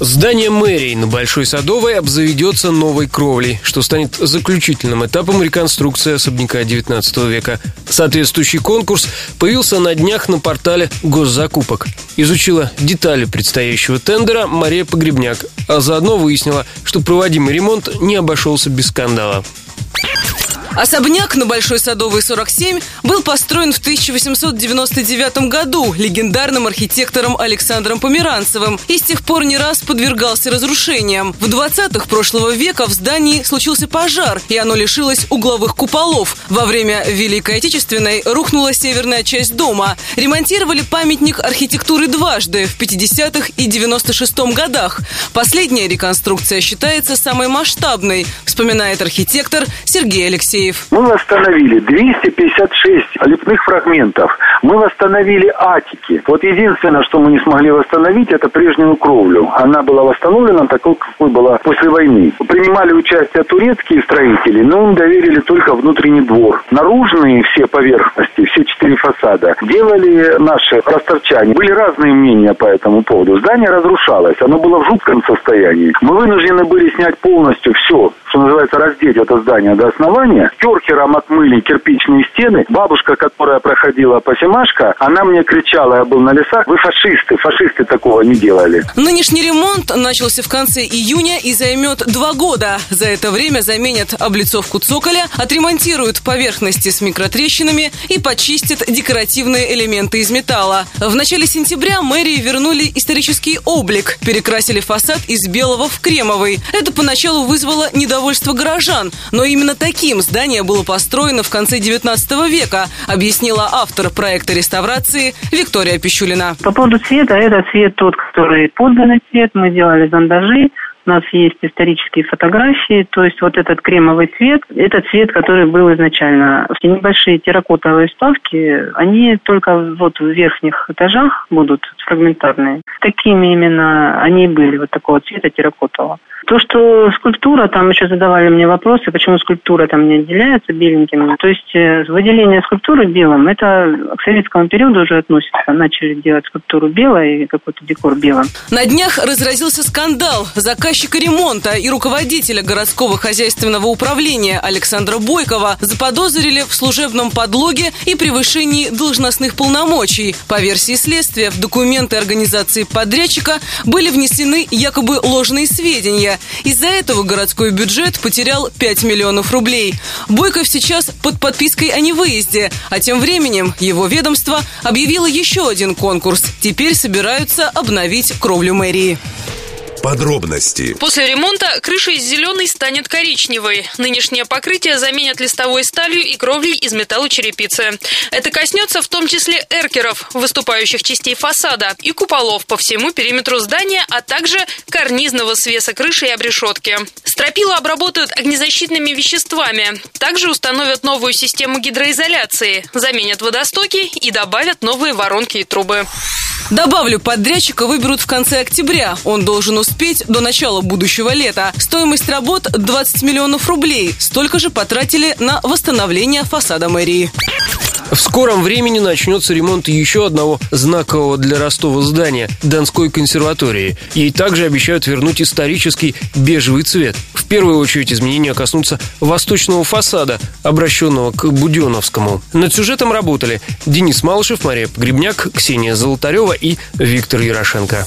Здание мэрии на Большой Садовой обзаведется новой кровлей, что станет заключительным этапом реконструкции особняка 19 века. Соответствующий конкурс появился на днях на портале госзакупок. Изучила детали предстоящего тендера Мария Погребняк, а заодно выяснила, что проводимый ремонт не обошелся без скандала. Особняк на Большой Садовой 47 был построен в 1899 году легендарным архитектором Александром Померанцевым и с тех пор не раз подвергался разрушениям. В 20-х прошлого века в здании случился пожар, и оно лишилось угловых куполов. Во время Великой Отечественной рухнула северная часть дома. Ремонтировали памятник архитектуры дважды в 50-х и 96-м годах. Последняя реконструкция считается самой масштабной, вспоминает архитектор Сергей Алексеев. Алексеев. Мы восстановили 256 лепных фрагментов. Мы восстановили атики. Вот единственное, что мы не смогли восстановить, это прежнюю кровлю. Она была восстановлена такой, какой была после войны. Принимали участие турецкие строители, но им доверили только внутренний двор. Наружные все поверхности, все четыре фасада делали наши ростовчане. Были разные мнения по этому поводу. Здание разрушалось, оно было в жутком состоянии. Мы вынуждены были снять полностью все, что называется, раздеть это здание до основания. Керхером отмыли кирпичные стены. Бабушка, которая проходила по Семашко, она мне кричала, я был на лесах, вы фашисты, фашисты такого не делали. Нынешний ремонт начался в конце июня и займет два года. За это время заменят облицовку цоколя, отремонтируют поверхности с микротрещинами и почистят декоративные элементы из металла. В начале сентября мэрии вернули исторический облик, перекрасили фасад из белого в кремовый. Это поначалу вызвало недовольство горожан. Но именно таким здание было построено в конце 19 века, объяснила автор проекта реставрации Виктория Пищулина. По поводу цвета, это цвет тот, который подданный цвет. Мы делали зондажи, у нас есть исторические фотографии, то есть вот этот кремовый цвет, это цвет, который был изначально. Все небольшие терракотовые вставки, они только вот в верхних этажах будут фрагментарные. Такими именно они были, вот такого цвета терракотового. То, что скульптура, там еще задавали мне вопросы, почему скульптура там не отделяется беленьким. То есть э, выделение скульптуры белым, это к советскому периоду уже относится. Начали делать скульптуру белой и какой-то декор белым. На днях разразился скандал. Заказчика ремонта и руководителя городского хозяйственного управления Александра Бойкова заподозрили в служебном подлоге и превышении должностных полномочий. По версии следствия, в документы организации подрядчика были внесены якобы ложные сведения, из-за этого городской бюджет потерял 5 миллионов рублей. Бойков сейчас под подпиской о невыезде, а тем временем его ведомство объявило еще один конкурс. Теперь собираются обновить кровлю мэрии. Подробности. После ремонта крыша из зеленой станет коричневой. Нынешнее покрытие заменят листовой сталью и кровлей из металлочерепицы. Это коснется в том числе эркеров, выступающих частей фасада, и куполов по всему периметру здания, а также карнизного свеса крыши и обрешетки. Стропила обработают огнезащитными веществами. Также установят новую систему гидроизоляции, заменят водостоки и добавят новые воронки и трубы. Добавлю, подрядчика выберут в конце октября. Он должен успеть до начала будущего лета. Стоимость работ 20 миллионов рублей. Столько же потратили на восстановление фасада мэрии. В скором времени начнется ремонт еще одного знакового для Ростова здания – Донской консерватории. Ей также обещают вернуть исторический бежевый цвет. В первую очередь изменения коснутся восточного фасада, обращенного к Буденовскому. Над сюжетом работали Денис Малышев, Мария Погребняк, Ксения Золотарева и Виктор Ярошенко.